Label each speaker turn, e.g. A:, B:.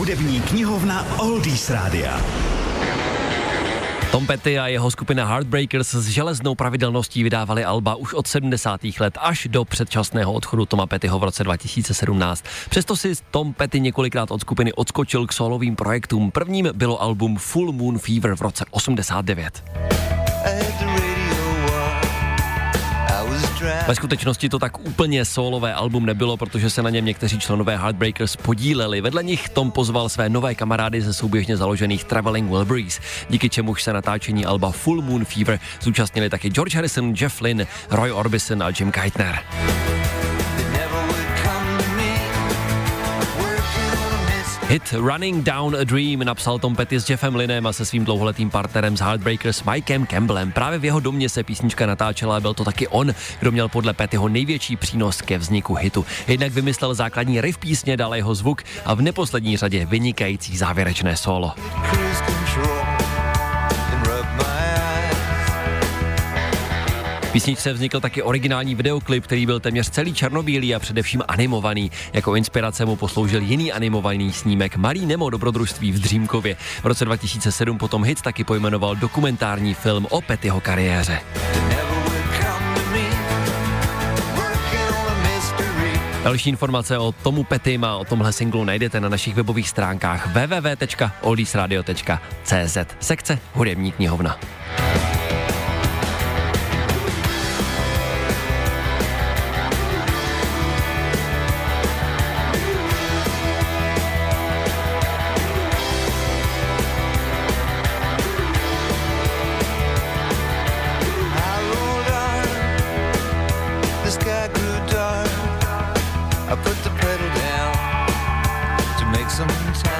A: Hudební knihovna Oldies Rádia.
B: Tom Petty a jeho skupina Heartbreakers s železnou pravidelností vydávali alba už od 70. let až do předčasného odchodu Toma Pettyho v roce 2017. Přesto si Tom Petty několikrát od skupiny odskočil k solovým projektům. Prvním bylo album Full Moon Fever v roce 89. Ve skutečnosti to tak úplně solové album nebylo, protože se na něm někteří členové Heartbreakers podíleli. Vedle nich Tom pozval své nové kamarády ze souběžně založených Traveling Wilburys, díky čemuž se natáčení alba Full Moon Fever zúčastnili taky George Harrison, Jeff Lynne, Roy Orbison a Jim Keitner. Hit Running Down a Dream napsal Tom Petty s Jeffem Linem a se svým dlouholetým partnerem z Heartbreakers Mikem Campbellem. Právě v jeho domě se písnička natáčela a byl to taky on, kdo měl podle Pettyho největší přínos ke vzniku hitu. Jednak vymyslel základní riff písně, dal jeho zvuk a v neposlední řadě vynikající závěrečné solo. Písničce vznikl taky originální videoklip, který byl téměř celý černobílý a především animovaný. Jako inspirace mu posloužil jiný animovaný snímek Malý Nemo dobrodružství v Dřímkově. V roce 2007 potom hit taky pojmenoval dokumentární film o Pettyho kariéře. Další informace o Tomu Petym a o tomhle singlu najdete na našich webových stránkách www.oldiesradio.cz sekce Hudební knihovna.